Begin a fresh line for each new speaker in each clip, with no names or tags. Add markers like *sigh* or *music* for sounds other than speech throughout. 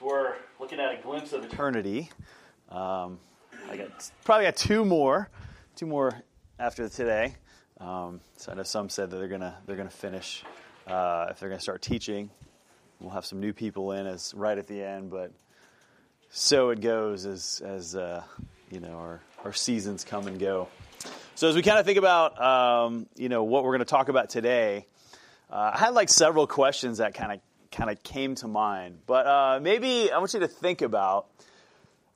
we're looking at a glimpse of eternity. Um, I got probably got two more, two more after today. Um, so I know some said that they're gonna they're gonna finish uh, if they're gonna start teaching. We'll have some new people in as right at the end, but so it goes as as uh, you know our our seasons come and go. So as we kind of think about um, you know what we're going to talk about today, uh, I had like several questions that kind of kind of came to mind, but uh, maybe I want you to think about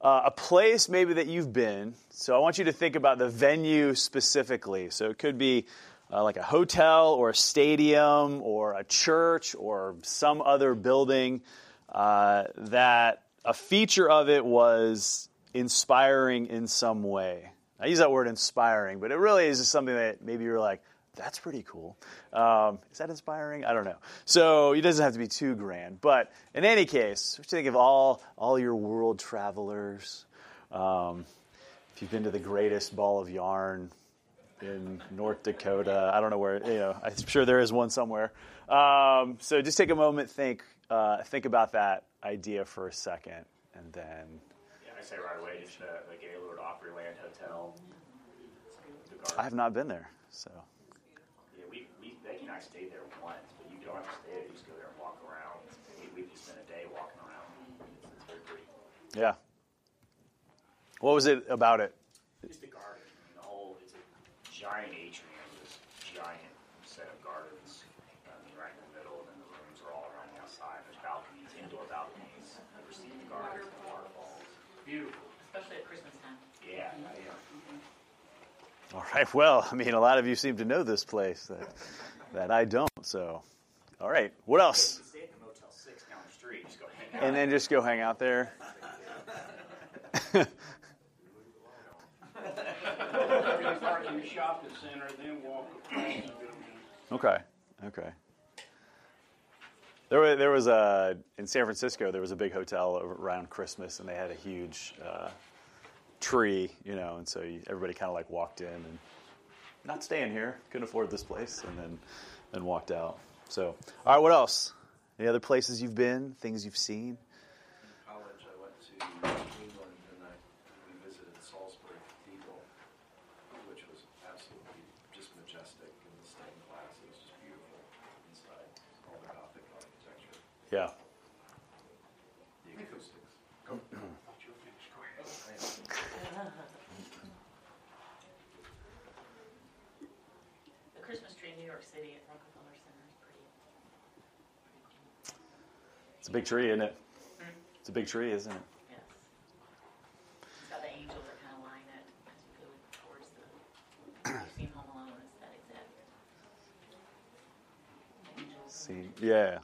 uh, a place maybe that you've been. So I want you to think about the venue specifically. So it could be uh, like a hotel or a stadium or a church or some other building uh, that a feature of it was inspiring in some way. I use that word inspiring, but it really is just something that maybe you're like, that's pretty cool. Um, is that inspiring? I don't know. So it doesn't have to be too grand. But in any case, what you think of all, all your world travelers? Um, if you've been to the greatest ball of yarn in North Dakota, I don't know where, you know, I'm sure there is one somewhere. Um, so just take a moment, think, uh, think about that idea for a second, and then.
Yeah, I say right away, just uh, the Gaylord Opryland Hotel.
I have not been there, so.
Yeah, we, we, Becky and I stayed there once, but you don't have to stay there. You just go there and walk around. We, we just spent a day walking around. It's, it's very pretty.
Yeah. What was it about it?
Just the garden. I mean, the whole, it's a giant atrium, this giant set of gardens. I mean, right in the middle, and then the rooms are all around the outside. There's balconies, indoor balconies, that receive the gardens and the waterfalls. Beautiful.
especially at Christmas time.
Yeah, yeah. Mm-hmm.
All right. Well, I mean, a lot of you seem to know this place *laughs* that, I don't. So, all right. What else?
Stay at the Motel 6 down the street. Just go hang out.
And then just go hang out there.
You park in the shopping center, then walk across *laughs* the building.
Okay. Okay. There was, there was a in San Francisco. There was a big hotel around Christmas, and they had a huge uh, tree, you know, and so you, everybody kind of like walked in and not staying here, couldn't afford this place, and then then walked out. So, all right, what else? Any other places you've been? Things you've seen?
college, I went to England and I, we visited Salisbury Cathedral, which was absolutely just majestic and the stained glass. It was just beautiful inside, all the Gothic architecture,
Yeah.
the acoustics.
You're finished, go ahead.
The Christmas tree in New York City at Rockefeller Center is pretty.
It's a big tree, isn't it? Mm-hmm. It's a big tree, isn't it?
Yes. It's got the angels that kind of line it as you go towards the. You've seen Home Alone, it's that exact. Angels.
See, yeah.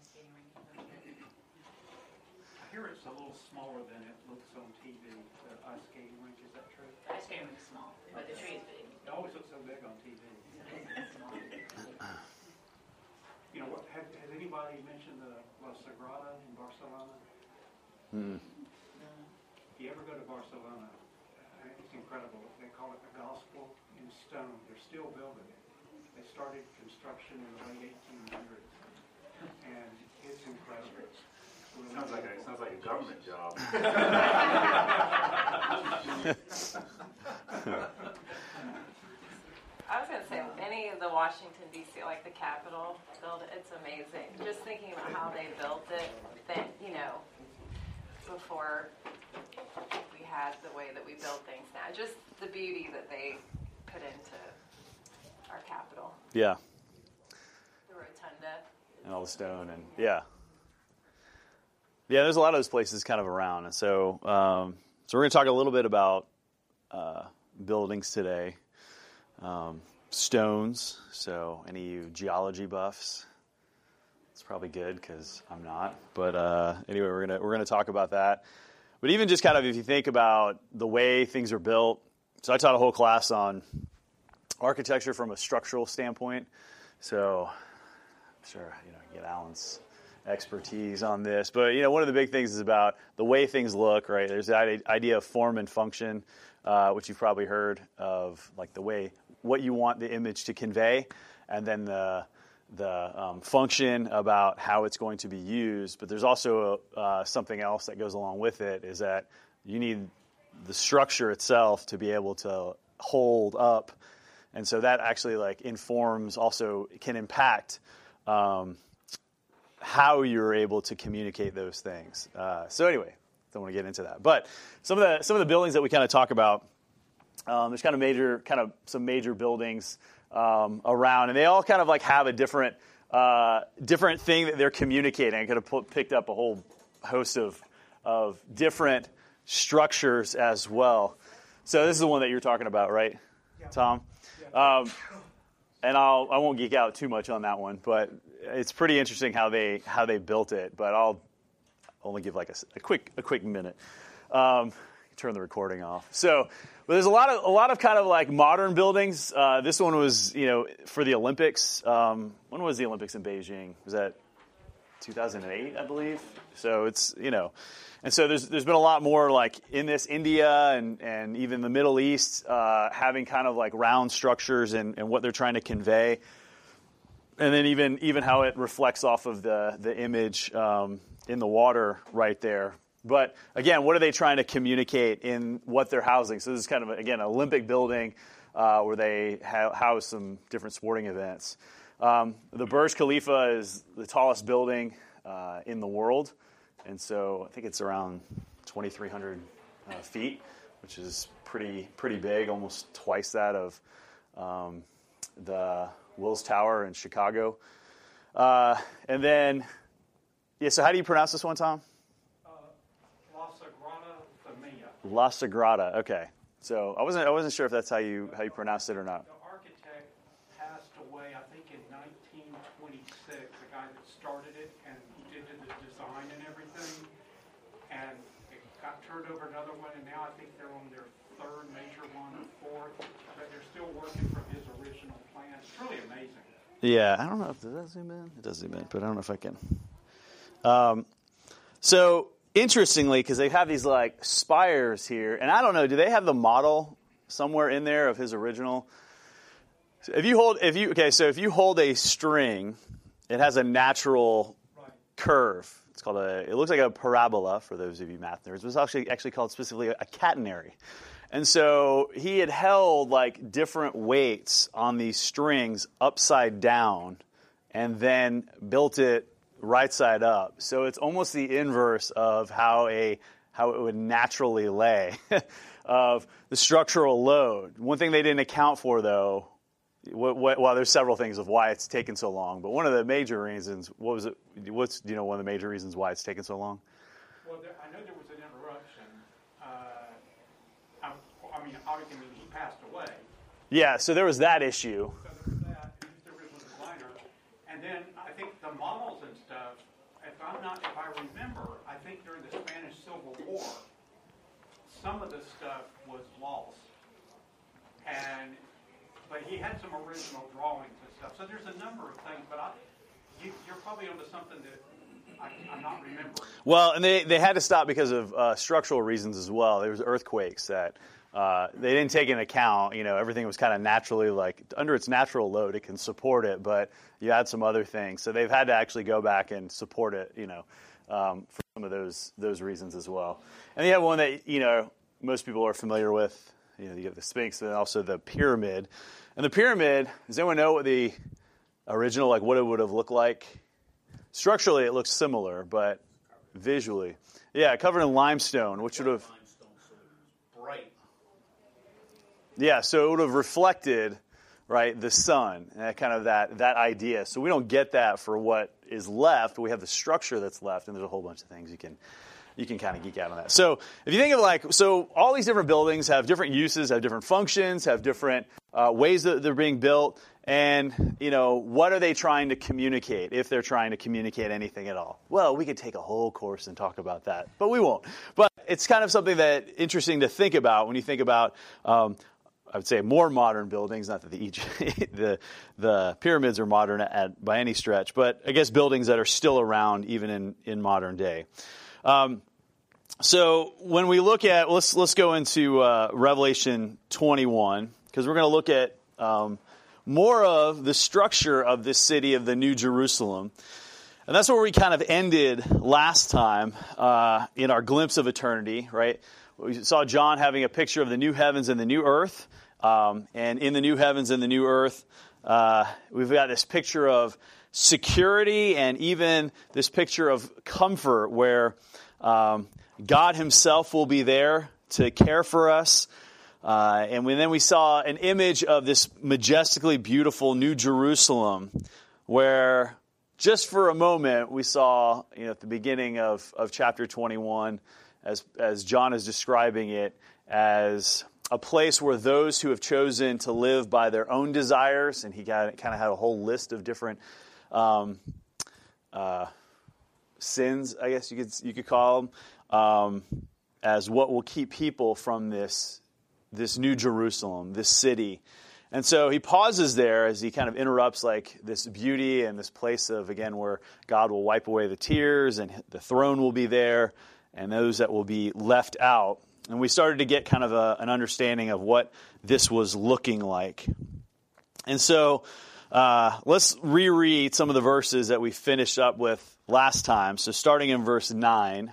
ice skating rink.
I hear it's a little smaller than it looks on TV, the ice skating rink, is that true?
The ice skating rink is small, but the tree is big.
It always looks so big on TV.
It's small.
You know, what, have, has anybody mentioned the La Sagrada in Barcelona?
Hmm.
If you ever go to Barcelona, it's incredible. They call it the gospel in stone. They're still building it. They started construction in the late 1800s, and it's incredible. Really
Sounds like a,
beautiful.
sounds like a government job. *laughs* *laughs*
I was gonna say any of the Washington D.C. like the Capitol build, it's amazing. Just thinking about how they built it, that you know, before we had the way that we build things now, just the beauty that they put into our Capitol,
Yeah.
the rotunda.
and all the stone and yeah yeah there's a lot of those places kind of around and so um, so we're going to talk a little bit about uh, buildings today um, stones so any of you geology buffs it's probably good because i'm not but uh, anyway we're to we're to talk about that but even just kind of if you think about the way things are built so i taught a whole class on architecture from a structural standpoint so I'm sure, you know, get Alan's expertise on this. But you know, one of the big things is about the way things look. Right? There's that idea of form and function, uh, which you've probably heard of, like the way what you want the image to convey, and then the the um, function, about how it's going to be used. But there's also uh, something else that goes along with it is that you need the structure itself to be able to hold up, and so that actually like informs also can impact. Um, how you're able to communicate those things. Uh, so anyway, don't want to get into that. But some of the some of the buildings that we kind of talk about, um, there's kind of major kind of some major buildings um, around, and they all kind of like have a different uh, different thing that they're communicating. I could have put, picked up a whole host of of different structures as well. So this is the one that you're talking about, right, Tom? Um, and I'll I won't geek out too much on that one, but it's pretty interesting how they how they built it. But I'll only give like a, a quick a quick minute. Um, turn the recording off. So, there's a lot of a lot of kind of like modern buildings. Uh, this one was you know for the Olympics. Um, when was the Olympics in Beijing? Was that 2008, I believe? So it's you know. And so there's, there's been a lot more like in this India and, and even the Middle East uh, having kind of like round structures and, and what they're trying to convey and then even even how it reflects off of the the image um, in the water right there. But again, what are they trying to communicate in what they're housing? So this is kind of again an Olympic building uh, where they ha- house some different sporting events. Um, the Burj Khalifa is the tallest building uh, in the world, and so I think it's around 2,300 uh, feet, which is pretty pretty big, almost twice that of um, the Willis Tower in Chicago. Uh, and then, yeah, so how do you pronounce this one, Tom?
Uh, La Sagrada Familia.
La Sagrada. Okay. So I wasn't I wasn't sure if that's how you how you pronounced it or not.
The architect passed away, I think, in 1926. The guy that started it and he did the design and everything. And it got turned over another one, and now I think they're on their third major one or fourth. But they're still working from his original plan. It's really amazing.
Yeah, I don't know if does that zoom in. It does zoom in, but I don't know if I can. Um, so interestingly, because they have these like spires here, and I don't know, do they have the model somewhere in there of his original? So if you hold, if you okay, so if you hold a string, it has a natural
Right.
curve. It's called a. It looks like a parabola for those of you math nerds. But it's actually actually called specifically a catenary. And so he had held like different weights on these strings upside down, and then built it right side up. So it's almost the inverse of how a how it would naturally lay *laughs* of the structural load. One thing they didn't account for though what, what, well, there's several things of why it's taken so long, but one of the major reasons, what was it? What's you know one of the major reasons why it's taken so long?
Well, there, I know there was an interruption. Uh, I, I mean, obviously, I mean, he passed away.
Yeah, so there was that issue.
So there was that, and he's the original designer. And then I think the models and stuff, if I'm not, if I remember, I think during the Spanish Civil War, some of the stuff was lost. And, but he had some original drawings and stuff. So there's a number of things, but I, you, you're probably onto something that
Well, and they, they had to stop because of uh, structural reasons as well. There was earthquakes that uh, they didn't take into account. You know, everything was kind of naturally like under its natural load, it can support it, but you add some other things, so they've had to actually go back and support it. You know, um, for some of those those reasons as well. And you have one that you know most people are familiar with. You know, you have the Sphinx, and also the pyramid. And the pyramid. Does anyone know what the original like what it would have looked like? Structurally, it looks similar, but visually, yeah, covered in limestone, which would have
bright.
Yeah, so it would have reflected, right, the sun, and that kind of that that idea. So we don't get that for what is left. We have the structure that's left, and there's a whole bunch of things you can you can kind of geek out on that. So if you think of like, so all these different buildings have different uses, have different functions, have different uh, ways that they're being built, and you know what are they trying to communicate? If they're trying to communicate anything at all, well, we could take a whole course and talk about that, but we won't. But it's kind of something that interesting to think about when you think about. Um, I would say more modern buildings. Not that the Egypt, *laughs* the the pyramids are modern at, by any stretch, but I guess buildings that are still around even in in modern day. Um, so when we look at let's let's go into uh, Revelation 21 because we're going to look at um, more of the structure of this city of the New Jerusalem. And that's where we kind of ended last time uh, in our glimpse of eternity, right? We saw John having a picture of the new heavens and the new earth. Um, and in the new heavens and the new earth, uh, we've got this picture of security and even this picture of comfort where um, God Himself will be there to care for us. Uh, and then we saw an image of this majestically beautiful New Jerusalem, where just for a moment we saw, you know, at the beginning of, of chapter 21, as, as John is describing it, as a place where those who have chosen to live by their own desires, and he kind of had a whole list of different um, uh, sins, I guess you could you could call them, um, as what will keep people from this this new Jerusalem, this city. And so he pauses there as he kind of interrupts like this beauty and this place of again where God will wipe away the tears and the throne will be there and those that will be left out. And we started to get kind of a, an understanding of what this was looking like. And so uh, let's reread some of the verses that we finished up with last time. So starting in verse 9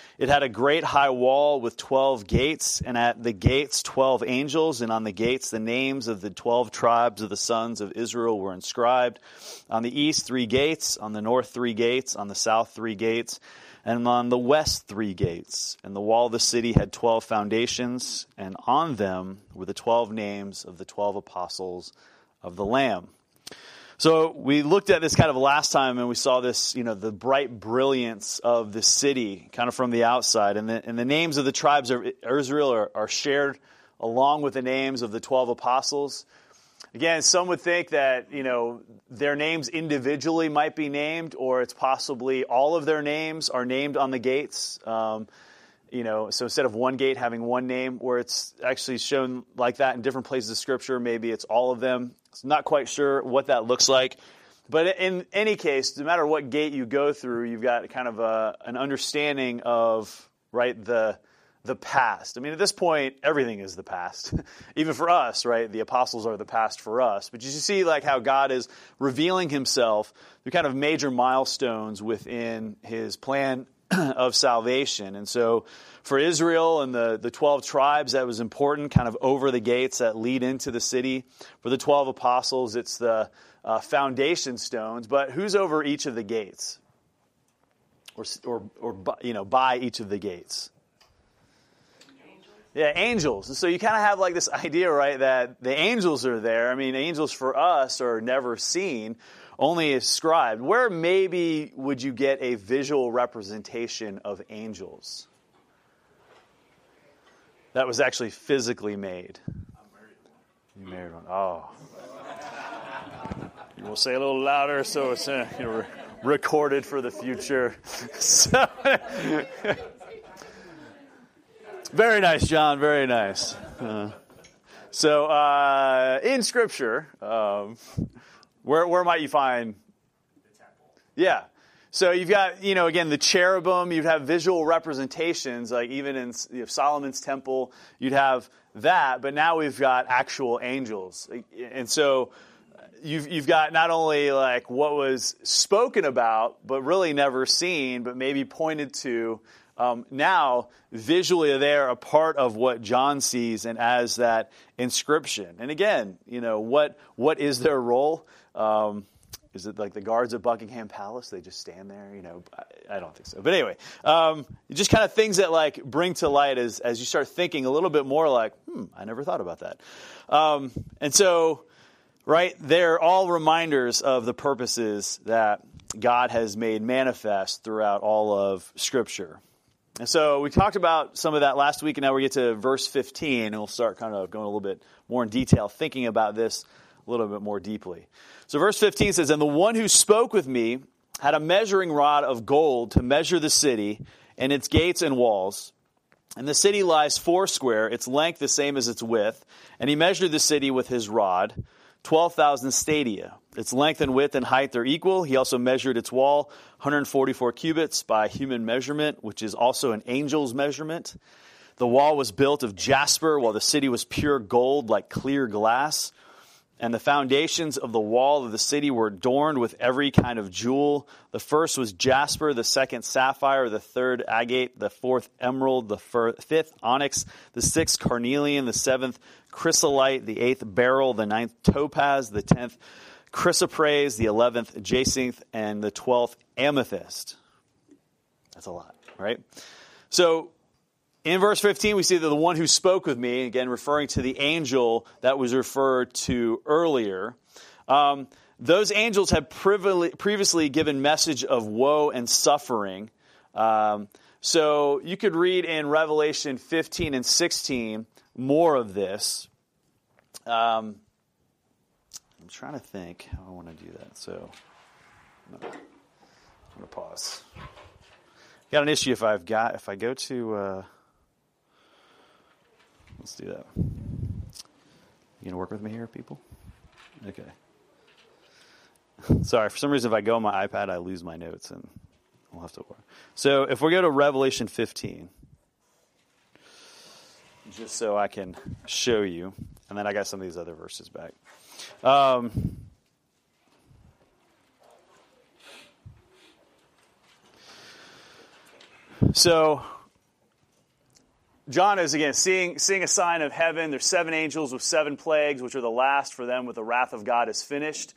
It had a great high wall with 12 gates, and at the gates 12 angels, and on the gates the names of the 12 tribes of the sons of Israel were inscribed. On the east, three gates, on the north, three gates, on the south, three gates, and on the west, three gates. And the wall of the city had 12 foundations, and on them were the 12 names of the 12 apostles of the Lamb. So we looked at this kind of last time and we saw this, you know, the bright brilliance of the city kind of from the outside. And the, and the names of the tribes of Israel are, are shared along with the names of the 12 apostles. Again, some would think that, you know, their names individually might be named, or it's possibly all of their names are named on the gates. Um, you know, so instead of one gate having one name, where it's actually shown like that in different places of Scripture, maybe it's all of them I'm not quite sure what that looks like. But in any case, no matter what gate you go through, you've got kind of a, an understanding of right the the past. I mean, at this point, everything is the past, *laughs* even for us, right? The apostles are the past for us. But you see, like how God is revealing Himself through kind of major milestones within His plan *clears throat* of salvation, and so for Israel and the, the 12 tribes, that was important, kind of over the gates that lead into the city. For the 12 apostles, it's the uh, foundation stones. But who's over each of the gates? Or, or, or you know, by each of the gates? Yeah, angels. And so you kind of have like this idea, right, that the angels are there. I mean, angels for us are never seen, only ascribed. Where maybe would you get a visual representation of angels? that was actually physically made. You married one. Oh. You will say a little louder so it's uh, you know, re- recorded for the future. so, *laughs* very nice, John. Very nice. Uh, so, uh, in Scripture, um, where where might you find? Yeah, so you've got, you know, again, the cherubim, you'd have visual representations, like even in you know, Solomon's temple, you'd have that, but now we've got actual angels. And so uh, you've, you've got not only like what was spoken about, but really never seen, but maybe pointed to. Um, now, visually, they're a part of what John sees and as that inscription. And again, you know, what, what is their role? Um, is it like the guards at Buckingham Palace? They just stand there, you know? I, I don't think so. But anyway, um, just kind of things that like bring to light as as you start thinking a little bit more. Like, hmm, I never thought about that. Um, and so, right, they're all reminders of the purposes that God has made manifest throughout all of Scripture. And so we talked about some of that last week, and now we get to verse 15, and we'll start kind of going a little bit more in detail, thinking about this a little bit more deeply. So verse 15 says, And the one who spoke with me had a measuring rod of gold to measure the city and its gates and walls. And the city lies foursquare, its length the same as its width. And he measured the city with his rod, 12,000 stadia. Its length and width and height are equal. He also measured its wall, 144 cubits by human measurement, which is also an angel's measurement. The wall was built of jasper, while the city was pure gold, like clear glass. And the foundations of the wall of the city were adorned with every kind of jewel. The first was jasper, the second sapphire, the third agate, the fourth emerald, the fifth onyx, the sixth carnelian, the seventh chrysolite, the eighth beryl, the ninth topaz, the tenth chrysoprase, the eleventh jacinth, and the twelfth amethyst. That's a lot, right? So in verse 15, we see that the one who spoke with me, again referring to the angel that was referred to earlier, um, those angels had previously given message of woe and suffering. Um, so you could read in Revelation 15 and 16 more of this. Um, trying to think how I want to do that. So I'm going to pause. Got an issue if I've got if I go to. Uh, Let's do that. You gonna work with me here, people? Okay. Sorry, for some reason, if I go on my iPad, I lose my notes, and we'll have to work. So, if we go to Revelation 15, just so I can show you, and then I got some of these other verses back. Um, so John is again seeing, seeing a sign of heaven. There's seven angels with seven plagues, which are the last for them, with the wrath of God is finished.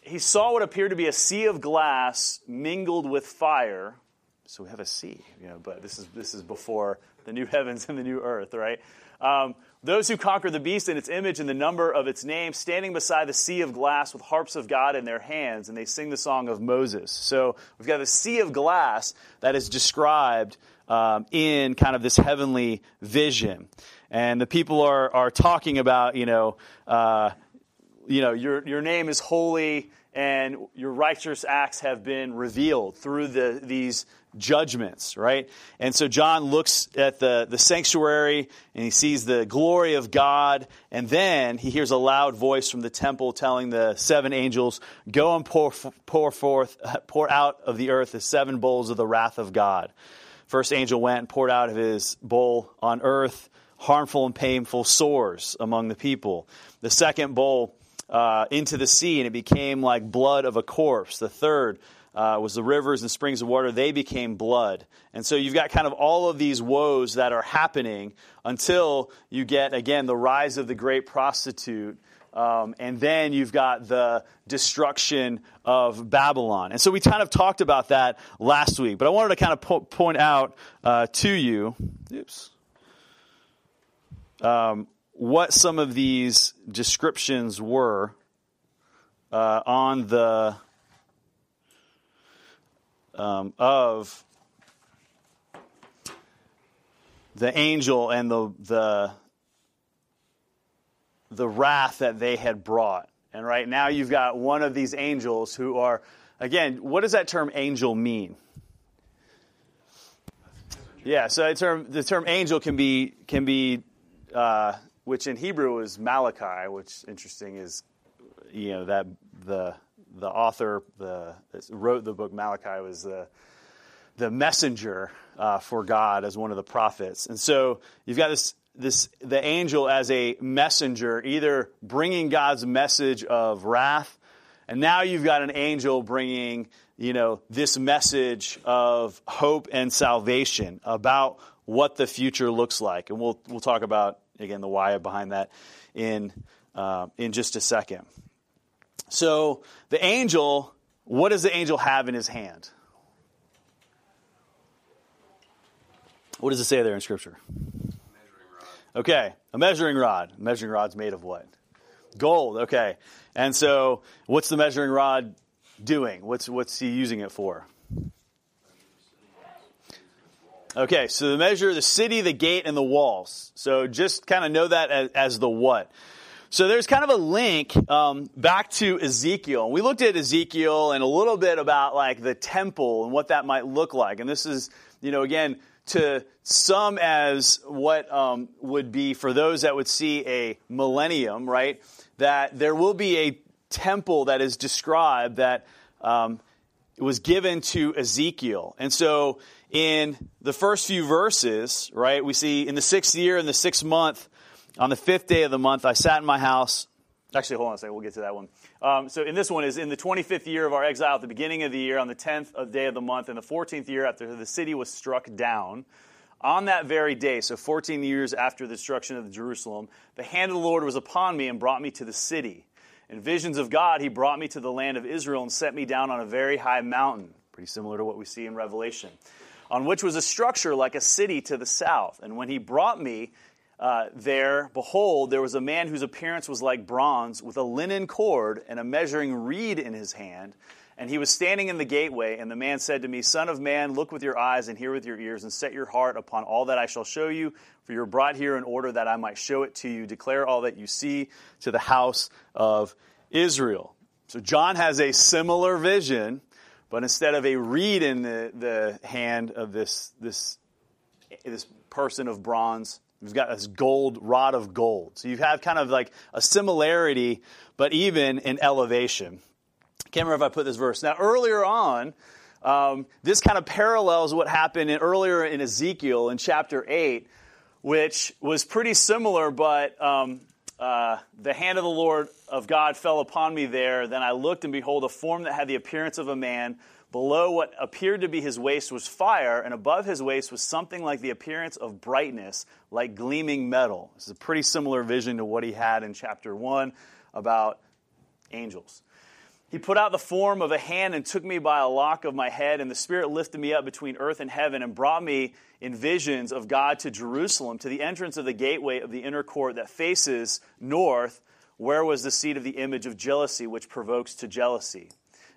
He saw what appeared to be a sea of glass mingled with fire. So we have a sea, you know, but this is this is before the new *laughs* heavens and the new earth, right? Um, those who conquer the beast and its image and the number of its name, standing beside the sea of glass with harps of God in their hands, and they sing the song of Moses. So we've got a sea of glass that is described um, in kind of this heavenly vision. And the people are, are talking about, you know, uh, you know, your, your name is holy and your righteous acts have been revealed through the, these judgments, right? And so John looks at the, the sanctuary and he sees the glory of God, and then he hears a loud voice from the temple telling the seven angels, Go and pour, pour forth, *laughs* pour out of the earth the seven bowls of the wrath of God. First angel went and poured out of his bowl on earth harmful and painful sores among the people. The second bowl uh, into the sea, and it became like blood of a corpse. The third uh, was the rivers and springs of water. They became blood. And so you've got kind of all of these woes that are happening until you get, again, the rise of the great prostitute um, and then you've got the destruction of Babylon. And so we kind of talked about that last week, but I wanted to kind of po- point out uh, to you, oops, um, what some of these descriptions were uh, on the um, of the angel and the the the wrath that they had brought. And right now you've got one of these angels who are, again, what does that term angel mean? Yeah, so the term, the term angel can be, can be uh, which in Hebrew is Malachi, which interesting is, you know, that the, the author the, that wrote the book Malachi was the, the messenger uh, for God as one of the prophets. And so you've got this this the angel as a messenger, either bringing God's message of wrath, and now you've got an angel bringing you know this message of hope and salvation about what the future looks like, and we'll we'll talk about again the why behind that in uh, in just a second. So the angel, what does the angel have in his hand? What does it say there in Scripture? Okay, a measuring rod. A measuring rod's made of what? Gold. Okay. And so, what's the measuring rod doing? What's what's he using it for? Okay, so the measure the city, the gate, and the walls. So just kind of know that as, as the what. So there's kind of a link um, back to Ezekiel. We looked at Ezekiel and a little bit about like the temple and what that might look like. And this is, you know, again, to some as what um, would be for those that would see a millennium, right? That there will be a temple that is described that um, was given to Ezekiel. And so in the first few verses, right, we see in the sixth year, in the sixth month, on the fifth day of the month, I sat in my house. Actually, hold on a second. We'll get to that one. Um, so, in this one is in the 25th year of our exile, at the beginning of the year, on the 10th of day of the month, in the 14th year after the city was struck down. On that very day, so 14 years after the destruction of Jerusalem, the hand of the Lord was upon me and brought me to the city. In visions of God, he brought me to the land of Israel and set me down on a very high mountain, pretty similar to what we see in Revelation, on which was a structure like a city to the south. And when he brought me, uh, there, behold, there was a man whose appearance was like bronze, with a linen cord and a measuring reed in his hand. And he was standing in the gateway, and the man said to me, Son of man, look with your eyes and hear with your ears, and set your heart upon all that I shall show you, for you are brought here in order that I might show it to you. Declare all that you see to the house of Israel. So John has a similar vision, but instead of a reed in the, the hand of this, this, this person of bronze, We've got this gold rod of gold. So you have kind of like a similarity, but even in elevation. Can't remember if I put this verse. Now, earlier on, um, this kind of parallels what happened in, earlier in Ezekiel in chapter 8, which was pretty similar, but um, uh, the hand of the Lord of God fell upon me there. Then I looked, and behold, a form that had the appearance of a man Below what appeared to be his waist was fire, and above his waist was something like the appearance of brightness, like gleaming metal. This is a pretty similar vision to what he had in chapter 1 about angels. He put out the form of a hand and took me by a lock of my head, and the Spirit lifted me up between earth and heaven and brought me in visions of God to Jerusalem, to the entrance of the gateway of the inner court that faces north, where was the seat of the image of jealousy, which provokes to jealousy.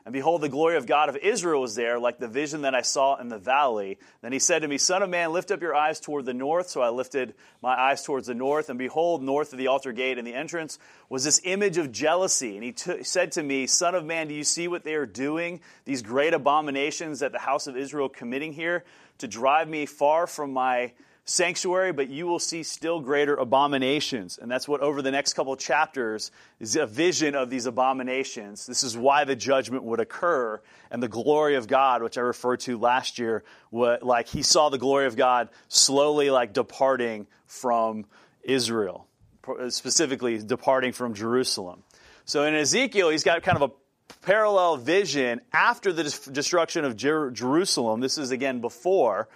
And behold, the glory of God of Israel was there, like the vision that I saw in the valley. Then he said to me, Son of man, lift up your eyes toward the north. So I lifted my eyes towards the north, and behold, north of the altar gate and the entrance was this image of jealousy. And he t- said to me, Son of man, do you see what they are doing? These great abominations that the house of Israel committing here to drive me far from my sanctuary, but you will see still greater abominations. And that's what over the next couple chapters is a vision of these abominations. This is why the judgment would occur and the glory of God, which I referred to last year, what, like he saw the glory of God slowly like departing from Israel, specifically departing from Jerusalem. So in Ezekiel, he's got kind of a parallel vision after the destruction of Jer- Jerusalem. This is again before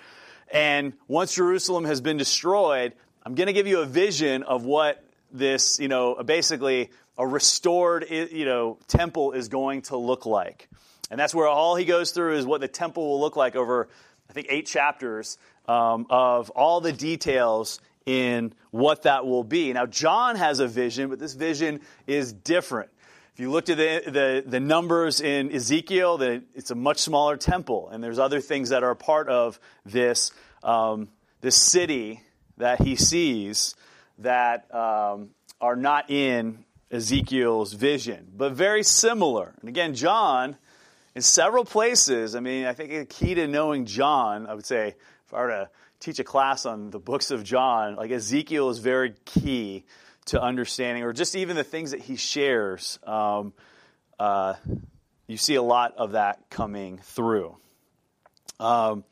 and once Jerusalem has been destroyed, I'm going to give you a vision of what this, you know, basically a restored, you know, temple is going to look like. And that's where all he goes through is what the temple will look like over, I think, eight chapters um, of all the details in what that will be. Now, John has a vision, but this vision is different. If you looked at the, the, the numbers in Ezekiel, the, it's a much smaller temple, and there's other things that are part of this, um, this city that he sees that um, are not in Ezekiel's vision, but very similar. And again, John, in several places, I mean, I think the key to knowing John, I would say, if I were to teach a class on the books of John, like Ezekiel is very key to understanding, or just even the things that he shares. Um, uh, you see a lot of that coming through. Um,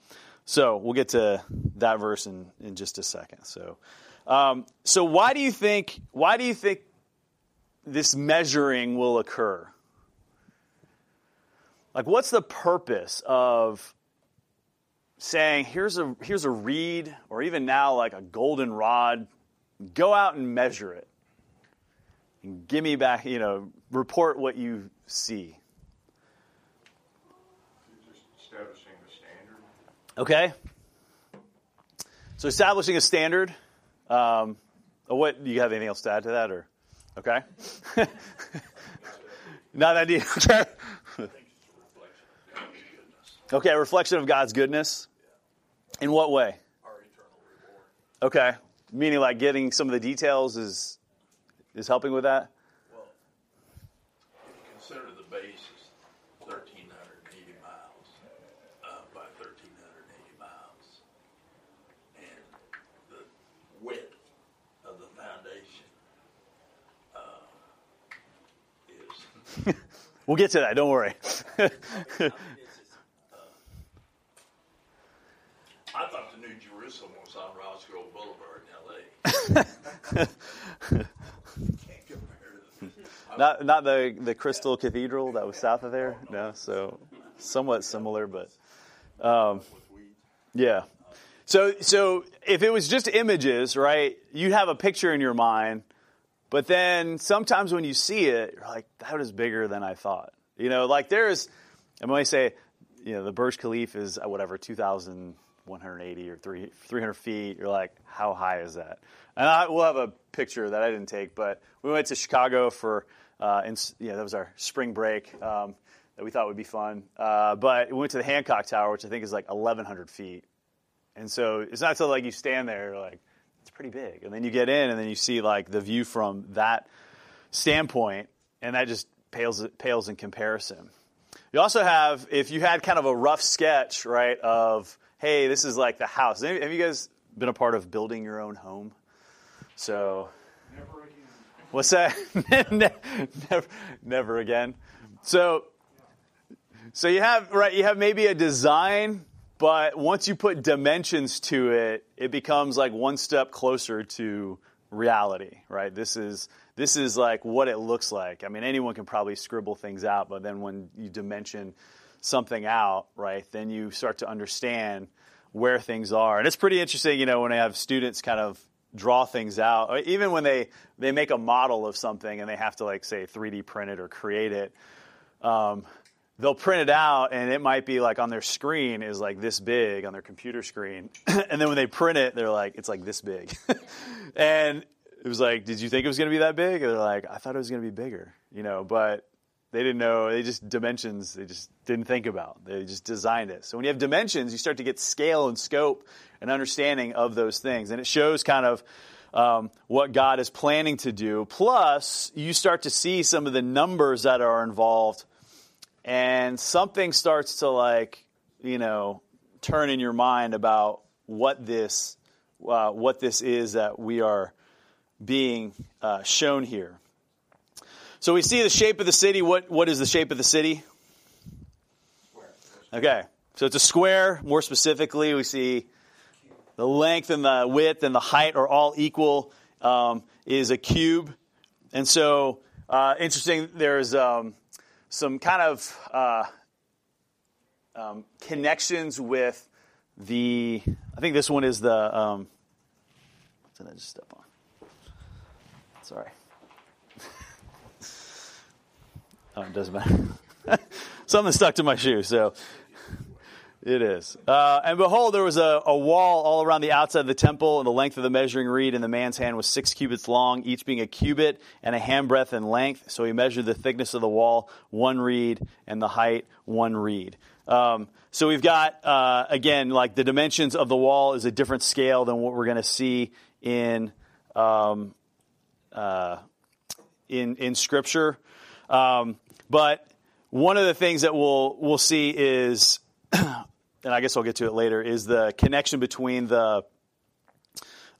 so we'll get to that verse in, in just a second. So, um, so why do you think why do you think this measuring will occur? Like, what's the purpose of saying here's a here's a reed, or even now like a golden rod Go out and measure it. And give me back, you know, report what you see.
establishing the standard.
Okay. So establishing a standard. Um, what do you have anything else to add to that, or okay? *laughs* Not that idea. *laughs* Okay. okay, a reflection of God's goodness. In what way?
Our eternal reward.
Okay. Meaning, like getting some of the details is is helping with that?
Well, consider the base is thirteen hundred and eighty miles, uh, by thirteen hundred and eighty miles. And the width of the foundation, uh, is, *laughs*
We'll get to that. Don't worry. *laughs*
I mean, it's, uh, I thought the New Jerusalem was on Ross Grove Boulevard in LA. Can't compare to the. *laughs*
not not the the Crystal Cathedral that was south of there. No, so somewhat similar, but um, yeah. So so if it was just images, right? You have a picture in your mind, but then sometimes when you see it, you're like, that is bigger than I thought. You know, like there's, I'm going to say, you know, the Burj Khalifa is whatever whatever 2,180 or 3, 300 feet. You're like, how high is that? And I, we'll have a picture that I didn't take, but we went to Chicago for, uh, and yeah, that was our spring break um, that we thought would be fun. Uh, but we went to the Hancock Tower, which I think is like 1,100 feet. And so it's not so like you stand there, like, it's pretty big. And then you get in and then you see like the view from that standpoint, and that just pales, pales in comparison. You also have, if you had kind of a rough sketch, right, of, hey, this is like the house. Have you guys been a part of building your own home? So,
Never again.
what's that? *laughs* never, never again. So, so you have right, you have maybe a design, but once you put dimensions to it, it becomes like one step closer to reality, right? This is this is like what it looks like. I mean, anyone can probably scribble things out, but then when you dimension something out, right, then you start to understand where things are. And it's pretty interesting, you know, when I have students kind of draw things out, even when they they make a model of something and they have to like say 3D print it or create it. Um, they'll print it out and it might be like on their screen is like this big on their computer screen *clears throat* and then when they print it they're like it's like this big *laughs* and it was like did you think it was going to be that big and they're like i thought it was going to be bigger you know but they didn't know they just dimensions they just didn't think about. They just designed it. So when you have dimensions you start to get scale and scope and understanding of those things. And it shows kind of um, what god is planning to do. Plus you start to see some of the numbers that are involved. And something starts to like you know turn in your mind about what this uh, what this is that we are being uh, shown here so we see the shape of the city what what is the shape of the city okay so it's a square more specifically we see the length and the width and the height are all equal um, is a cube and so uh, interesting there's um, some kind of uh, um, connections with the. I think this one is the. Um, what did I just step on? Sorry. Oh, it doesn't matter. *laughs* Something stuck to my shoe, so it is. Uh, and behold, there was a, a wall all around the outside of the temple, and the length of the measuring reed in the man's hand was six cubits long, each being a cubit and a handbreadth in length. So he measured the thickness of the wall, one reed, and the height, one reed. Um, so we've got, uh, again, like the dimensions of the wall is a different scale than what we're going to see in, um, uh, in, in Scripture. Um, but one of the things that we'll, we'll see is *clears throat* and I guess I'll get to it later, is the connection between the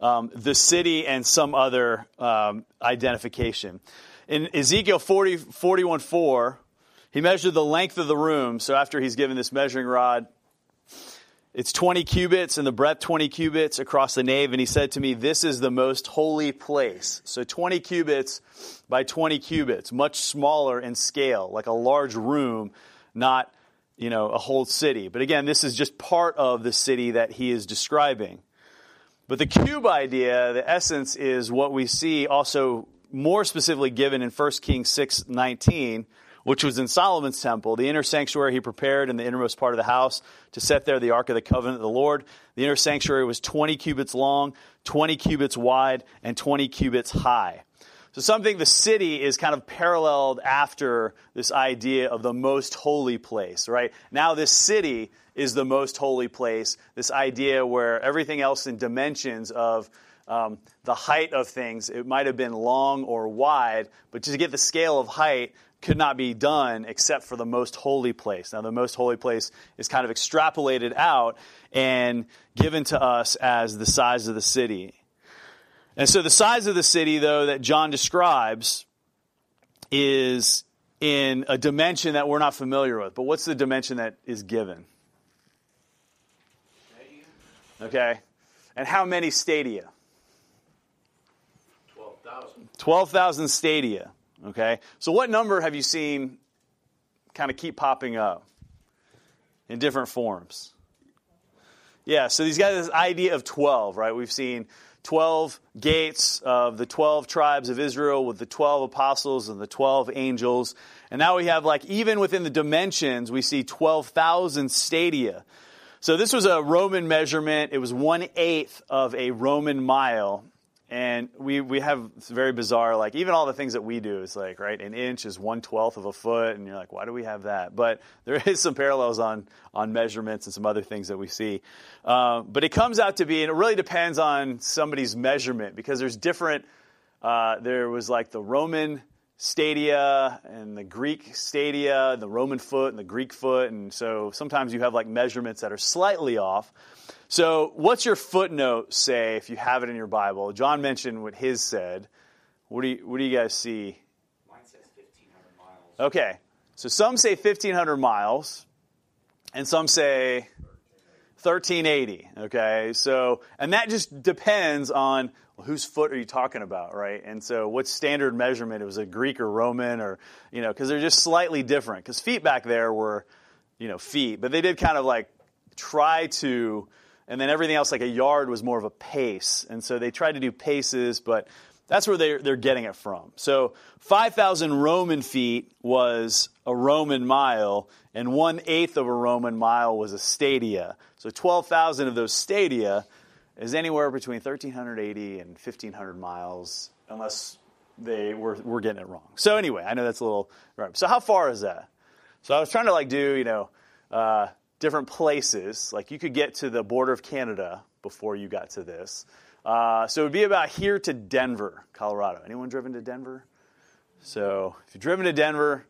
um, the city and some other um, identification. In Ezekiel 40, 41 4, he measured the length of the room. So after he's given this measuring rod, it's 20 cubits and the breadth 20 cubits across the nave. And he said to me, This is the most holy place. So 20 cubits by 20 cubits, much smaller in scale, like a large room, not you know, a whole city. But again, this is just part of the city that he is describing. But the cube idea, the essence is what we see also more specifically given in 1 Kings 6 19, which was in Solomon's temple, the inner sanctuary he prepared in the innermost part of the house to set there the Ark of the Covenant of the Lord. The inner sanctuary was 20 cubits long, 20 cubits wide, and 20 cubits high. So something the city is kind of paralleled after this idea of the most holy place, right? Now this city is the most holy place, this idea where everything else in dimensions of um, the height of things. It might have been long or wide, but to get the scale of height could not be done except for the most holy place. Now, the most holy place is kind of extrapolated out and given to us as the size of the city. And so, the size of the city, though, that John describes is in a dimension that we're not familiar with. But what's the dimension that is given? Okay. And how many stadia?
12,000.
12,000 stadia. Okay. So what number have you seen kind of keep popping up in different forms? Yeah, so these guys, this idea of 12, right? We've seen 12 gates of the 12 tribes of Israel with the 12 apostles and the 12 angels. And now we have, like, even within the dimensions, we see 12,000 stadia. So this was a Roman measurement. It was one eighth of a Roman mile. And we, we have very bizarre, like even all the things that we do is like, right, an inch is one twelfth of a foot, and you're like, why do we have that? But *laughs* there is some parallels on, on measurements and some other things that we see. Uh, but it comes out to be, and it really depends on somebody's measurement because there's different, uh, there was like the Roman stadia and the Greek stadia, the Roman foot and the Greek foot, and so sometimes you have like measurements that are slightly off. So, what's your footnote say if you have it in your Bible? John mentioned what his said. What do you, what do you guys see?
Mine says 1,500 miles.
Okay, so some say 1,500 miles, and some say 1380. Okay, so, and that just depends on well, whose foot are you talking about, right? And so, what standard measurement? It was a Greek or Roman, or, you know, because they're just slightly different. Because feet back there were, you know, feet, but they did kind of like try to, and then everything else, like a yard, was more of a pace. And so they tried to do paces, but that's where they're, they're getting it from. So 5,000 Roman feet was a Roman mile, and one eighth of a Roman mile was a stadia. So 12,000 of those stadia is anywhere between 1,380 and 1,500 miles, unless they were, were getting it wrong. So anyway, I know that's a little. So how far is that? So I was trying to like do, you know, uh, different places. Like you could get to the border of Canada before you got to this. Uh, so it would be about here to Denver, Colorado. Anyone driven to Denver? So if you've driven to Denver,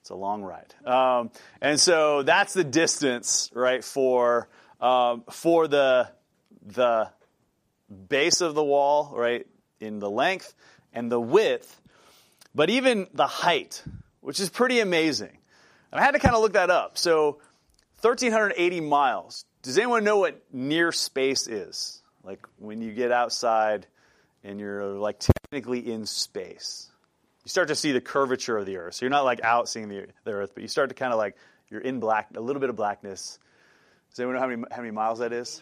it's a long ride. Um, and so that's the distance, right, for um, for the the base of the wall, right, in the length and the width, but even the height, which is pretty amazing. And I had to kind of look that up. So 1,380 miles. Does anyone know what near space is? Like when you get outside and you're like technically in space. You start to see the curvature of the earth. So you're not like out seeing the, the earth, but you start to kind of like, you're in black, a little bit of blackness. Does anyone know how many, how many miles that is?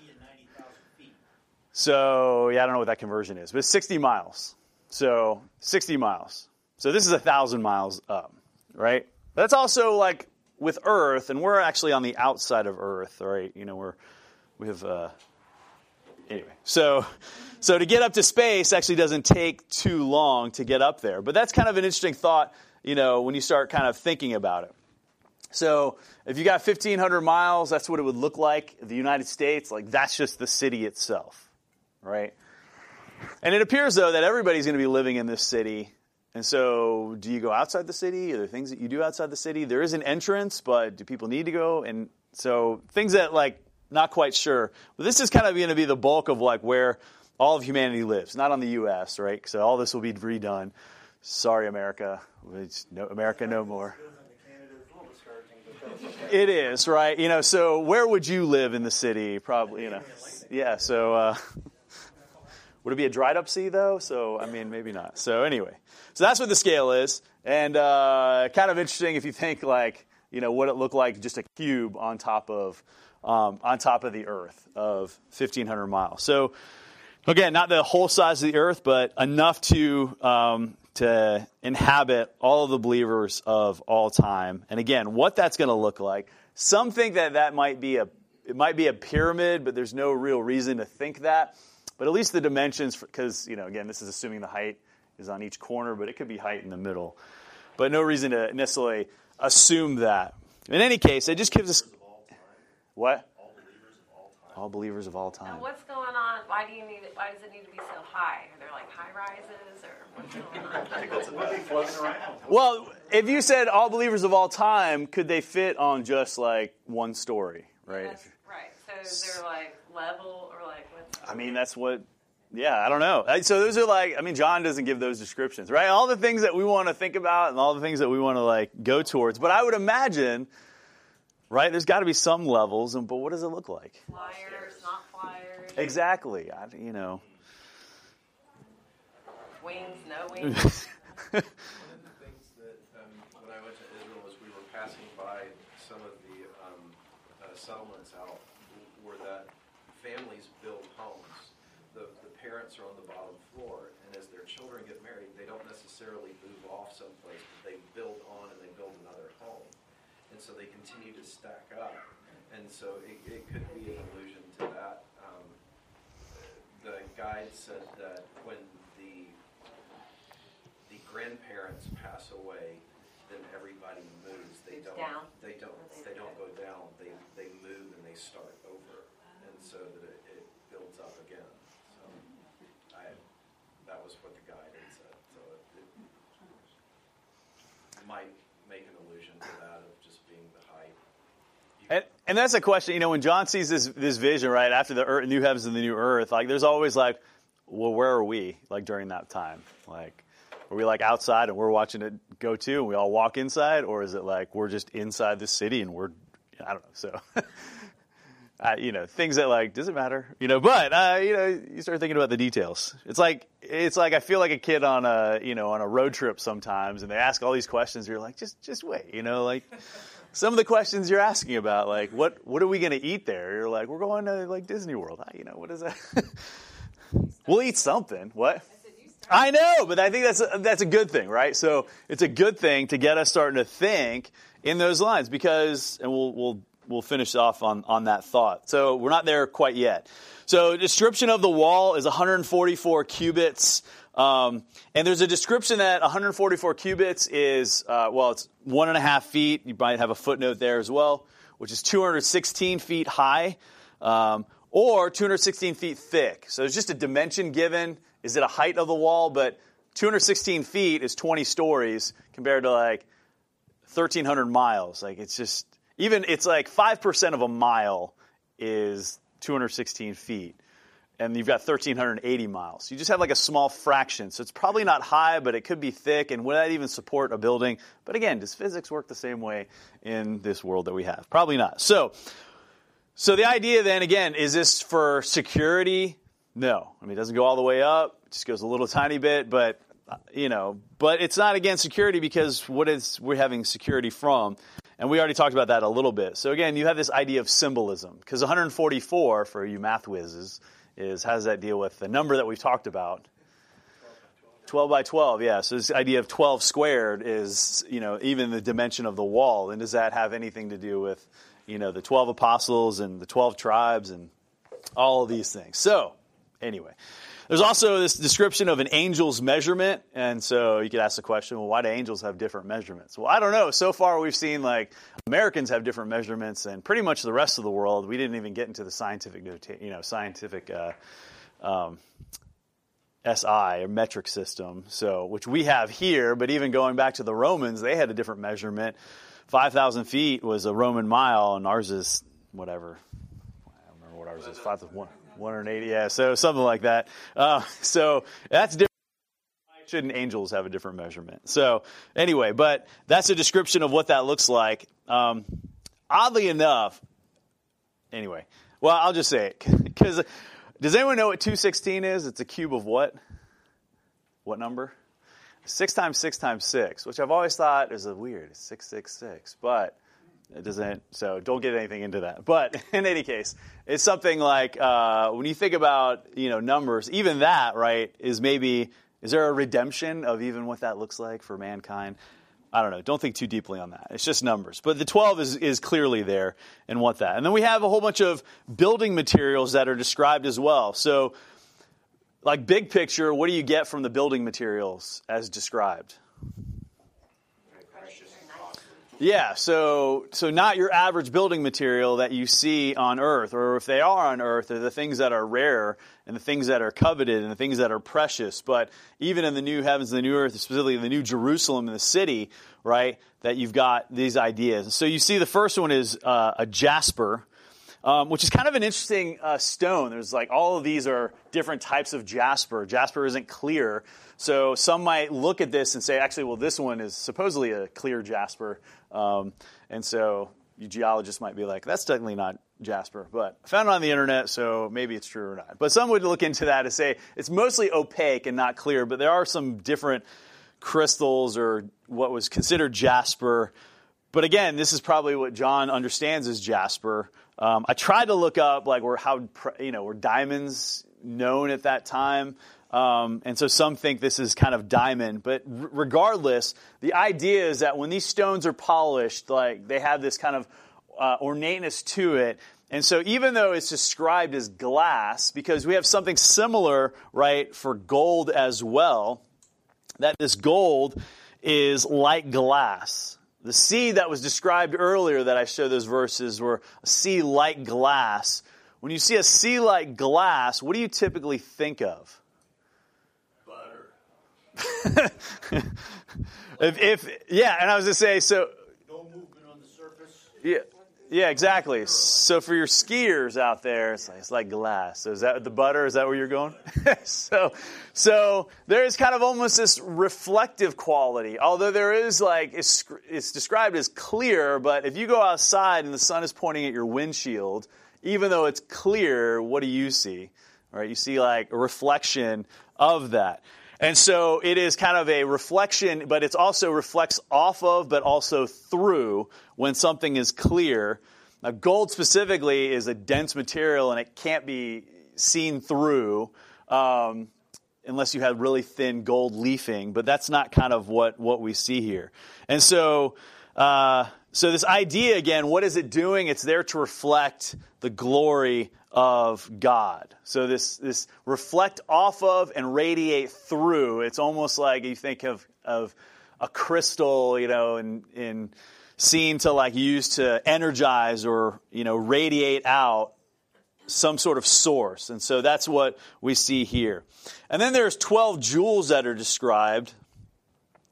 So, yeah, I don't know what that conversion is, but it's 60 miles. So, 60 miles. So, this is a 1,000 miles up, right? That's also like with Earth, and we're actually on the outside of Earth, right? You know, we're we have uh, anyway. So so to get up to space actually doesn't take too long to get up there. But that's kind of an interesting thought, you know, when you start kind of thinking about it. So if you got 1,500 miles, that's what it would look like. The United States, like that's just the city itself, right? And it appears though that everybody's going to be living in this city and so, do you go outside the city? Are there things that you do outside the city? There is an entrance, but do people need to go? And so, things that like not quite sure. But this is kind of going to be the bulk of like where all of humanity lives, not on the U.S. Right? So all this will be redone. Sorry, America. No, America, no more. It is right. You know. So where would you live in the city? Probably. You know. Yeah. So. Uh, would it be a dried up sea though? So I mean, maybe not. So anyway. So that's what the scale is, and uh, kind of interesting if you think like you know what it looked like just a cube on top of um, on top of the Earth of 1,500 miles. So again, not the whole size of the Earth, but enough to um, to inhabit all of the believers of all time. And again, what that's going to look like. Some think that that might be a it might be a pyramid, but there's no real reason to think that. But at least the dimensions, because you know, again, this is assuming the height is on each corner, but it could be height in the middle. But no reason to necessarily assume that. In any case, it just gives us. What? all believers of all time.
And what's going on? Why do you need it? Why does it need to be so high? Are there like high rises or what's going on? *laughs*
Would be floating around.
Well, if you said all believers of all time, could they fit on just like one story, right?
That's right. So is there like level or like what's?
I mean, that's what. Yeah, I don't know. So those are like, I mean, John doesn't give those descriptions, right? All the things that we want to think about and all the things that we want to like go towards. But I would imagine, right? There's got to be some levels, and but what does it look like?
flyers, not flyers,
Exactly. I, you know.
wings, no *laughs* wings.
One of the things that, um, when I went to Israel, was we were passing by some of the um, uh, settlements out where that families build homes. The, the parents are on the bottom floor, and as their children get married, they don't necessarily move off someplace, but they build on and they build another home. And so they continue to stack up. And so it, it could be an allusion to that. Um, the guide said that when the the grandparents pass away, then everybody moves. They don't.
down.
They don't.
They
They don't go down. They they move and they start over, and so that it, it builds up again. So I that was what the guide had said. So it, it might make an allusion to that of just being the height.
And, and that's a question, you know, when John sees this this vision, right, after the earth, new heavens and the new earth, like there's always like, well, where are we, like during that time? Like, are we like outside and we're watching it go to and we all walk inside? Or is it like we're just inside the city and we're, I don't know, so. *laughs* I, you know, things that like doesn't matter, you know. But uh, you know, you start thinking about the details. It's like it's like I feel like a kid on a you know on a road trip sometimes, and they ask all these questions. You're like, just just wait, you know, like some of the questions you're asking about, like what what are we going to eat there? You're like, we're going to like Disney World. You know, what is that? *laughs* we'll eat something. What? I know, but I think that's a, that's a good thing, right? So it's a good thing to get us starting to think in those lines because, and we'll we'll we'll finish off on on that thought. So we're not there quite yet. So description of the wall is 144 cubits. Um, and there's a description that 144 cubits is, uh, well, it's one and a half feet. You might have a footnote there as well, which is 216 feet high, um, or 216 feet thick. So it's just a dimension given. Is it a height of the wall? But 216 feet is 20 stories compared to like 1,300 miles. Like it's just, even, it's like 5% of a mile is 216 feet and you've got 1,380 miles. You just have like a small fraction. So it's probably not high, but it could be thick. And would that even support a building? But again, does physics work the same way in this world that we have? Probably not. So, so the idea then, again, is this for security? No. I mean, it doesn't go all the way up. It just goes a little tiny bit, but, you know, but it's not against security because what is we're having security from? And we already talked about that a little bit. So again, you have this idea of symbolism because 144 for you math whizzes is how does that deal with the number that we've talked about? 12 by 12, yeah. So this idea of 12 squared is, you know, even the dimension of the wall. And does that have anything to do with, you know, the 12 apostles and the 12 tribes and all of these things? So, anyway. There's also this description of an angel's measurement. And so you could ask the question, well, why do angels have different measurements? Well, I don't know. So far we've seen like Americans have different measurements and pretty much the rest of the world. We didn't even get into the scientific, you know, scientific, uh, um, SI or metric system, so which we have here, but even going back to the Romans, they had a different measurement. Five thousand feet was a Roman mile, and ours is whatever. I don't remember what ours is. Five one one hundred eighty. Yeah, so something like that. Uh, *laughs* so that's different. Why Shouldn't angels have a different measurement? So anyway, but that's a description of what that looks like. Um, oddly enough, anyway, well, I'll just say it *laughs* because does anyone know what 216 is? It's a cube of what? What number? 6 times 6 times 6, which I've always thought is a weird. It's 666, but it doesn't, so don't get anything into that. But *laughs* in any case, it's something like uh, when you think about, you know, numbers, even that, right, is maybe, is there a redemption of even what that looks like for mankind? I don't know. Don't think too deeply on that. It's just numbers. But the 12 is, is clearly there and what that. And then we have a whole bunch of building materials that are described as well. So, like big picture, what do you get from the building materials as described? Yeah, so so not your average building material that you see on Earth, or if they are on Earth, they're the things that are rare and the things that are coveted and the things that are precious. But even in the new heavens and the new earth, specifically the new Jerusalem in the city, right, that you've got these ideas. So you see the first one is uh, a jasper. Um, which is kind of an interesting uh, stone. There's like all of these are different types of jasper. Jasper isn't clear, so some might look at this and say, actually, well, this one is supposedly a clear jasper, um, and so you geologists might be like, that's definitely not jasper. But I found it on the internet, so maybe it's true or not. But some would look into that and say it's mostly opaque and not clear, but there are some different crystals or what was considered jasper. But again, this is probably what John understands as jasper. Um, I tried to look up like were how you know were diamonds known at that time, um, and so some think this is kind of diamond. But r- regardless, the idea is that when these stones are polished, like they have this kind of uh, ornateness to it. And so, even though it's described as glass, because we have something similar, right, for gold as well, that this gold is like glass. The sea that was described earlier that I showed those verses were a sea like glass. When you see a sea like glass, what do you typically think of? If, if yeah, and I was going to say so.
No movement on the surface.
Yeah, yeah, exactly. So for your skiers out there, it's like, it's like glass. So is that the butter? Is that where you're going? *laughs* so, so there is kind of almost this reflective quality. Although there is like it's, it's described as clear, but if you go outside and the sun is pointing at your windshield, even though it's clear, what do you see? All right, you see like a reflection of that. And so it is kind of a reflection, but it also reflects off of, but also through when something is clear. Now, gold specifically is a dense material and it can't be seen through um, unless you have really thin gold leafing, but that's not kind of what, what we see here. And so, uh, so this idea again, what is it doing? It's there to reflect the glory of God. So this this reflect off of and radiate through. It's almost like you think of of a crystal, you know, in in seen to like use to energize or you know radiate out some sort of source. And so that's what we see here. And then there's 12 jewels that are described.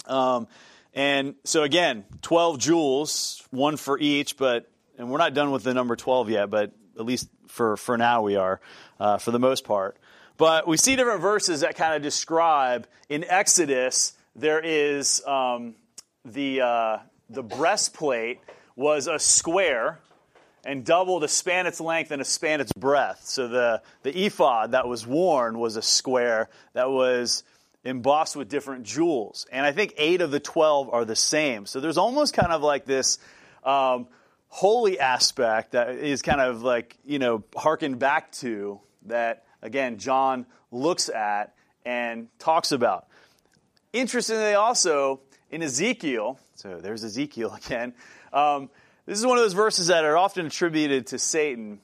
Um, and so again, 12 jewels, one for each, but and we're not done with the number 12 yet, but at least for, for now we are, uh, for the most part. But we see different verses that kind of describe in Exodus, there is um, the, uh, the breastplate was a square and double a span its length and a span its breadth. So the, the ephod that was worn was a square that was embossed with different jewels. And I think eight of the 12 are the same. So there's almost kind of like this. Um, holy aspect that is kind of like, you know, harkened back to that, again, John looks at and talks about. Interestingly, also in Ezekiel, so there's Ezekiel *laughs* again, um, this is one of those verses that are often attributed to Satan.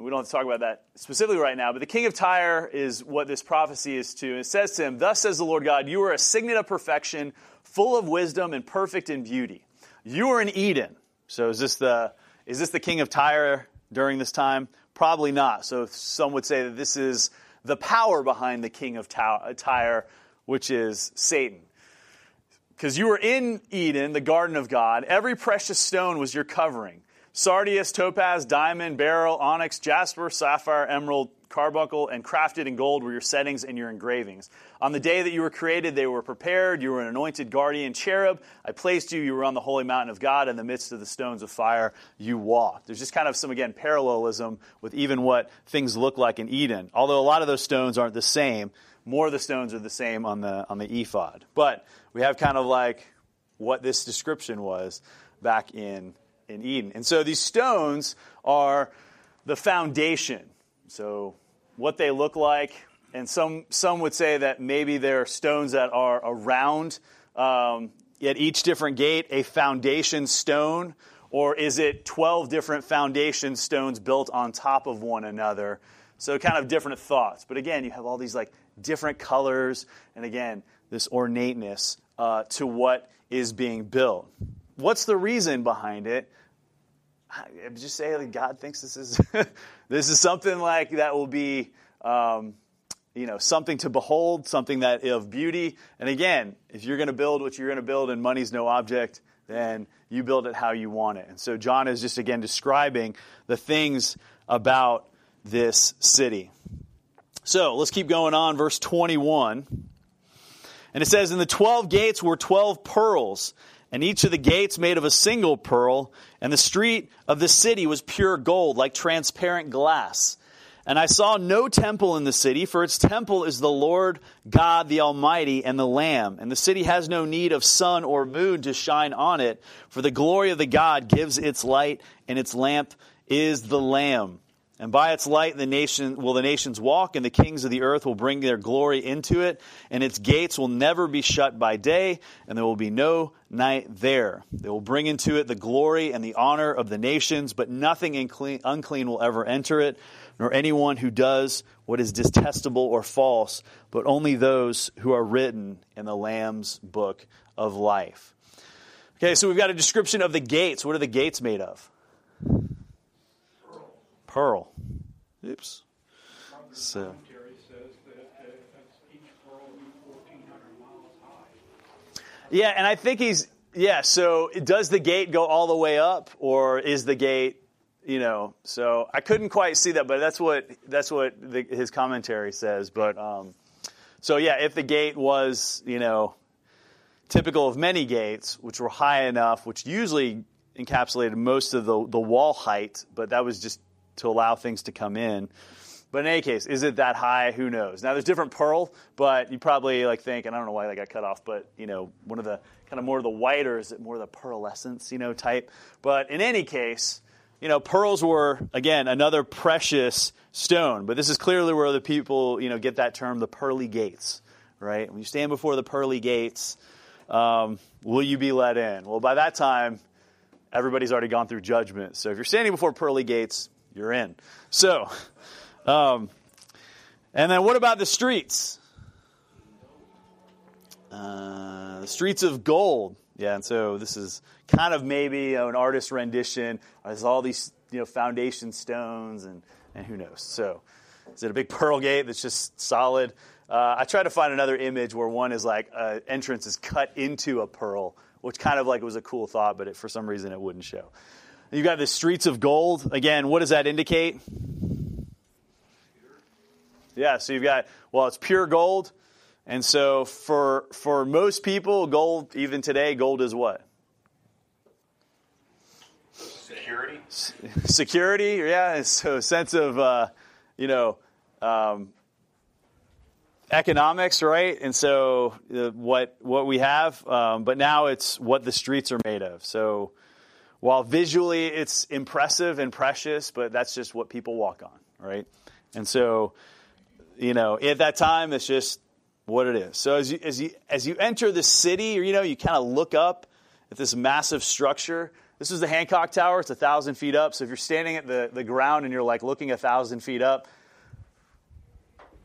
We don't have to talk about that specifically right now, but the king of Tyre is what this prophecy is to. It says to him, Thus says the Lord God, You are a signet of perfection, full of wisdom and perfect in beauty. You are in Eden so is this the is this the king of Tyre during this time? Probably not. So some would say that this is the power behind the king of uh, Tyre, which is Satan. Because you were in Eden, the garden of God. Every precious stone was your covering sardius, topaz, diamond, beryl, onyx, jasper, sapphire, emerald, carbuncle, and crafted in gold were your settings and your engravings. On the day that you were created, they were prepared. You were an anointed guardian cherub. I placed you. You were on the holy mountain of God. In the midst of the stones of fire, you walked. There's just kind of some, again, parallelism with even what things look like in Eden. Although a lot of those stones aren't the same, more of the stones are the same on the, on the ephod. But we have kind of like what this description was back in, in Eden. And so these stones are the foundation. So what they look like. And some, some would say that maybe there are stones that are around um, at each different gate a foundation stone, or is it 12 different foundation stones built on top of one another? So, kind of different thoughts. But again, you have all these like different colors, and again, this ornateness uh, to what is being built. what's the reason behind it? I just say that God thinks this is *laughs* this is something like that will be um, you know something to behold, something that of beauty. And again, if you're going to build what you're going to build and money's no object, then you build it how you want it. And so John is just again describing the things about this city. So let's keep going on, verse 21. And it says, In the 12 gates were 12 pearls, and each of the gates made of a single pearl, and the street of the city was pure gold, like transparent glass. And I saw no temple in the city, for its temple is the Lord God the Almighty and the Lamb. And the city has no need of sun or moon to shine on it, for the glory of the God gives its light, and its lamp is the Lamb. And by its light the nation will the nations walk, and the kings of the earth will bring their glory into it, and its gates will never be shut by day, and there will be no night there. They will bring into it the glory and the honor of the nations, but nothing unclean will ever enter it nor anyone who does what is detestable or false, but only those who are written in the Lamb's book of life. Okay, so we've got a description of the gates. What are the gates made of? Pearl. Pearl. Oops. So. Yeah, and I think he's yeah. So does the gate go all the way up, or is the gate you know, so I couldn't quite see that, but that's what that's what the, his commentary says. But um, so yeah, if the gate was you know typical of many gates, which were high enough, which usually encapsulated most of the the wall height, but that was just to allow things to come in. But in any case, is it that high? Who knows? Now there's different pearl, but you probably like think, and I don't know why they got cut off, but you know, one of the kind of more of the whiter, is it more the pearlescence, you know, type. But in any case, you know, pearls were, again, another precious stone. But this is clearly where the people, you know, get that term, the pearly gates, right? When you stand before the pearly gates, um, will you be let in? Well, by that time, everybody's already gone through judgment. So if you're standing before pearly gates, you're in. So, um, and then what about the streets? Uh, the streets of gold. Yeah, and so this is kind of maybe an artist rendition. There's all these you know foundation stones and and who knows. So is it a big *laughs* pearl gate that's just solid? Uh, I tried to find another image where one is like uh, entrance is cut into a pearl, which kind of like it was a cool thought, but it, for some reason it wouldn't show. You've got the streets of gold. Again, what does that indicate? Yeah, so you've got well, it's pure gold, and so for for most people, gold even today, gold is what?
Security?
Security, yeah. So, sense of, uh, you know, um, economics, right? And so, uh, what what we have, um, but now it's what the streets are made of. So, while visually it's impressive and precious, but that's just what people walk on, right? And so, you know, at that time, it's just what it is. So, as you as you as you enter the city, you know, you kind of look up at this massive structure this is the Hancock Tower. It's a thousand feet up. So if you're standing at the, the ground and you're like looking a thousand feet up,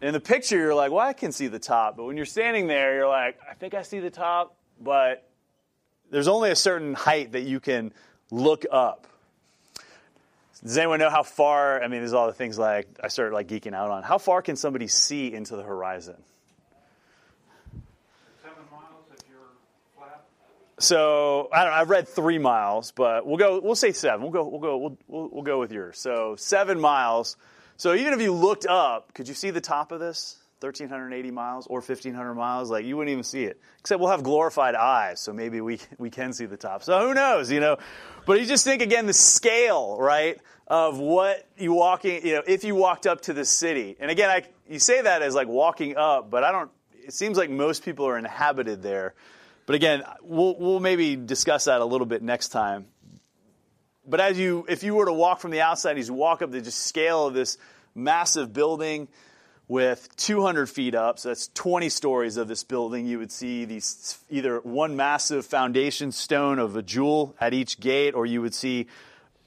in the picture you're like, well, I can see the top. But when you're standing there, you're like, I think I see the top, but there's only a certain height that you can look up. Does anyone know how far? I mean, there's all the things like I started like geeking out on. How far can somebody see into the horizon? So I don't know. I've read three miles, but we'll go. We'll say seven. We'll go. We'll go. We'll, we'll, we'll go with yours. So seven miles. So even if you looked up, could you see the top of this? 1,380 miles or 1,500 miles, like you wouldn't even see it. Except we'll have glorified eyes, so maybe we *laughs* we can see the top. So who knows, you know? But you just think again the scale, right, of what you walking, you know, if you walked up to the city. And again, I you say that as like walking up, but I don't. It seems like most people are inhabited there. But again, we'll, we'll maybe discuss that a little bit next time. But as you, if you were to walk from the outside, you walk up the just scale of this massive building with 200 feet up, so that's 20 stories of this building, you would see these either one massive foundation stone of a jewel at each gate, or you would see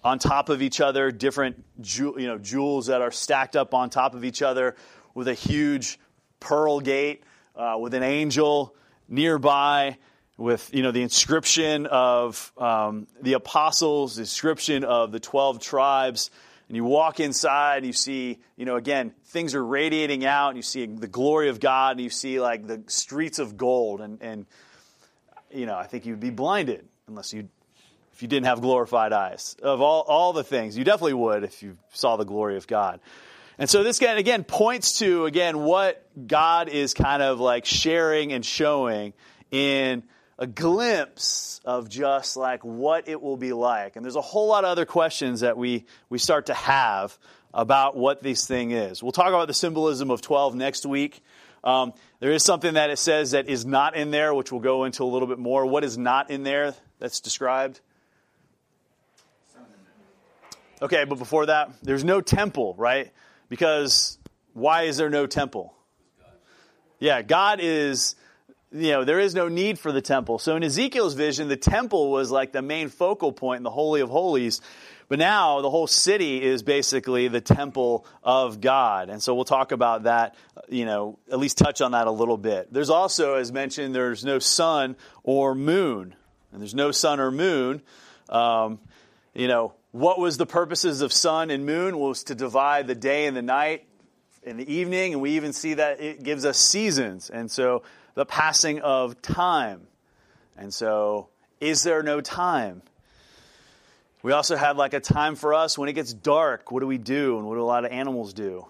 on top of each other different you know, jewels that are stacked up on top of each other with a huge pearl gate uh, with an angel nearby with you know the inscription of um, the apostles, the inscription of the twelve tribes, and you walk inside and you see you know again things are radiating out, and you see the glory of God, and you see like the streets of gold, and and you know I think you'd be blinded unless you if you didn't have glorified eyes. Of all all the things you definitely would if you saw the glory of God. And so this again, again points to again what God is kind of like sharing and showing in a glimpse of just like what it will be like. And there's a whole lot of other questions that we, we start to have about what this thing is. We'll talk about the symbolism of 12 next week. Um, there is something that it says that is not in there, which we'll go into a little bit more. What is not in there that's described? Okay, but before that, there's no temple, right? Because why is there no temple? Yeah, God is you know, there is no need for the temple. So in Ezekiel's vision, the temple was like the main focal point in the Holy of Holies. But now the whole city is basically the temple of God. And so we'll talk about that, you know, at least touch on that a little bit. There's also, as mentioned, there's no sun or moon. And there's no sun or moon. Um, you know, what was the purposes of sun and moon was to divide the day and the night in the evening. And we even see that it gives us seasons. And so the passing of time. And so, is there no time? We also have like a time for us when it gets dark. What do we do? And what do a lot of animals do?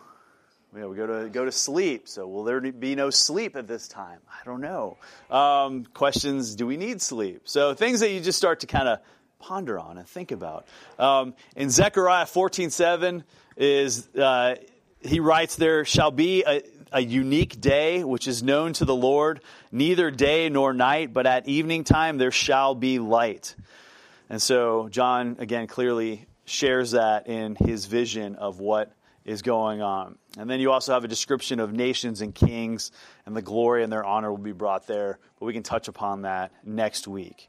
You know, we go to go to sleep. So will there be no sleep at this time? I don't know. Um, questions: Do we need sleep? So things that you just start to kind of ponder on and think about. Um, in Zechariah fourteen seven is uh, he writes, "There shall be a, a unique day which is known to the Lord, neither day nor night, but at evening time there shall be light. And so John, again, clearly shares that in his vision of what is going on. And then you also have a description of nations and kings, and the glory and their honor will be brought there. But we can touch upon that next week.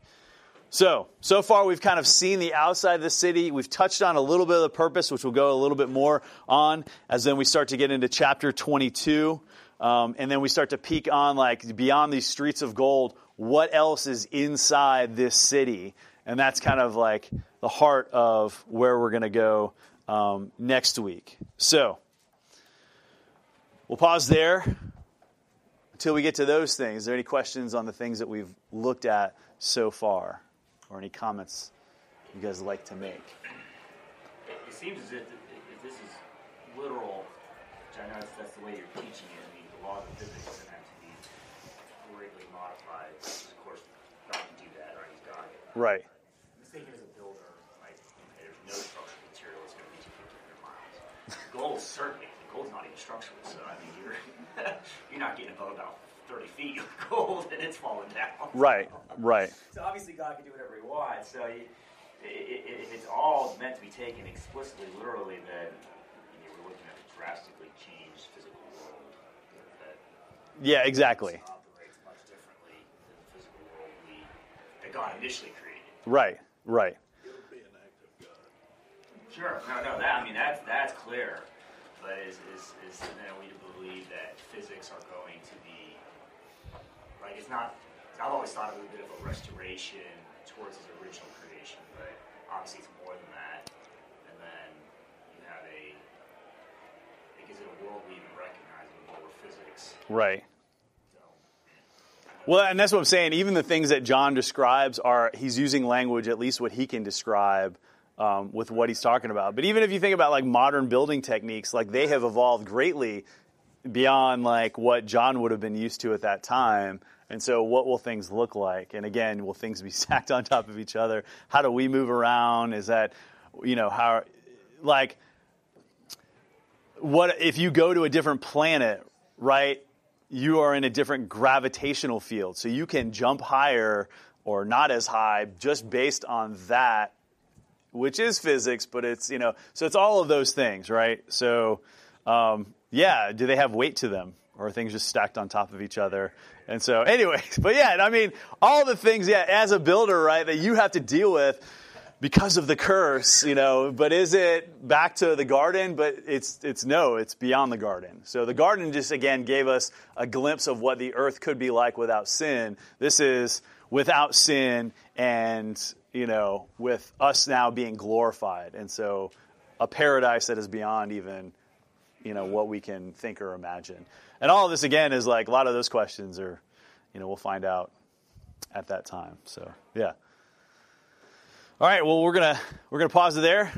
So, so far we've kind of seen the outside of the city. We've touched on a little bit of the purpose, which we'll go a little bit more on as then we start to get into chapter 22. Um, and then we start to peek on, like, beyond these streets of gold, what else is inside this city? And that's kind of like the heart of where we're going to go um, next week. So, we'll pause there until we get to those things. Is there any questions on the things that we've looked at so far? Or any comments you guys like to make.
It seems as if, if this is literal, which I know that's, the way you're teaching it. I mean, the laws of physics to have to be greatly modified. Of course, God can do that, right? He's God.
Right.
I'm thinking as a builder, like, there's no structural material that's going to be 200 miles. Gold, is certainly. The gold's not even structural, so I mean, you're *laughs* you're not getting above about 30 feet of *laughs* gold and it's falling down.
Right, right.
So obviously God can do whatever he wants. So you, if it's all meant to be taken explicitly, literally, then you know, we're looking at a drastically changed physical world that
yeah, exactly.
operates much differently than the physical world we, that God initially created.
Right, right.
It'll be an act of God.
Sure. No, no. That I mean, that's that's clear. But is is is then we to believe that physics are going to be like it's not. I've always thought of it a bit of a restoration towards his original creation, but obviously it's more than that. And then you have a because in a world we even recognize in more physics.
Right. Well, and that's what I'm saying. Even the things that John describes are he's using language, at least what he can describe um, with what he's talking about. But even if you think about like modern building techniques, like they have evolved greatly beyond like what John would have been used to at that time. And so, what will things look like? And again, will things be *laughs* stacked on top of each other? How do we move around? Is that, you know, how, like, what if you go to a different planet, right? You are in a different gravitational field, so you can jump higher or not as high just based on that, which is physics, but it's you know, so it's all of those things, right? So, um, yeah, do they have weight to them, or are things just stacked on top of each other? And so, *laughs* anyways, but yeah, I mean, all the things, yeah, as a builder, right, that you have to deal with because of the curse, you know, but is it back to the garden? But it's it's no, it's beyond the garden. So the garden just again gave us a glimpse of what the earth could be like without sin. This is without sin and, you know, with us now being glorified. And so a paradise that is beyond even, you know, what we can think or imagine. And all of this again is like a lot of those questions are, you know, we'll find out at that time. So, yeah. All right, well we're to we're to pause it there.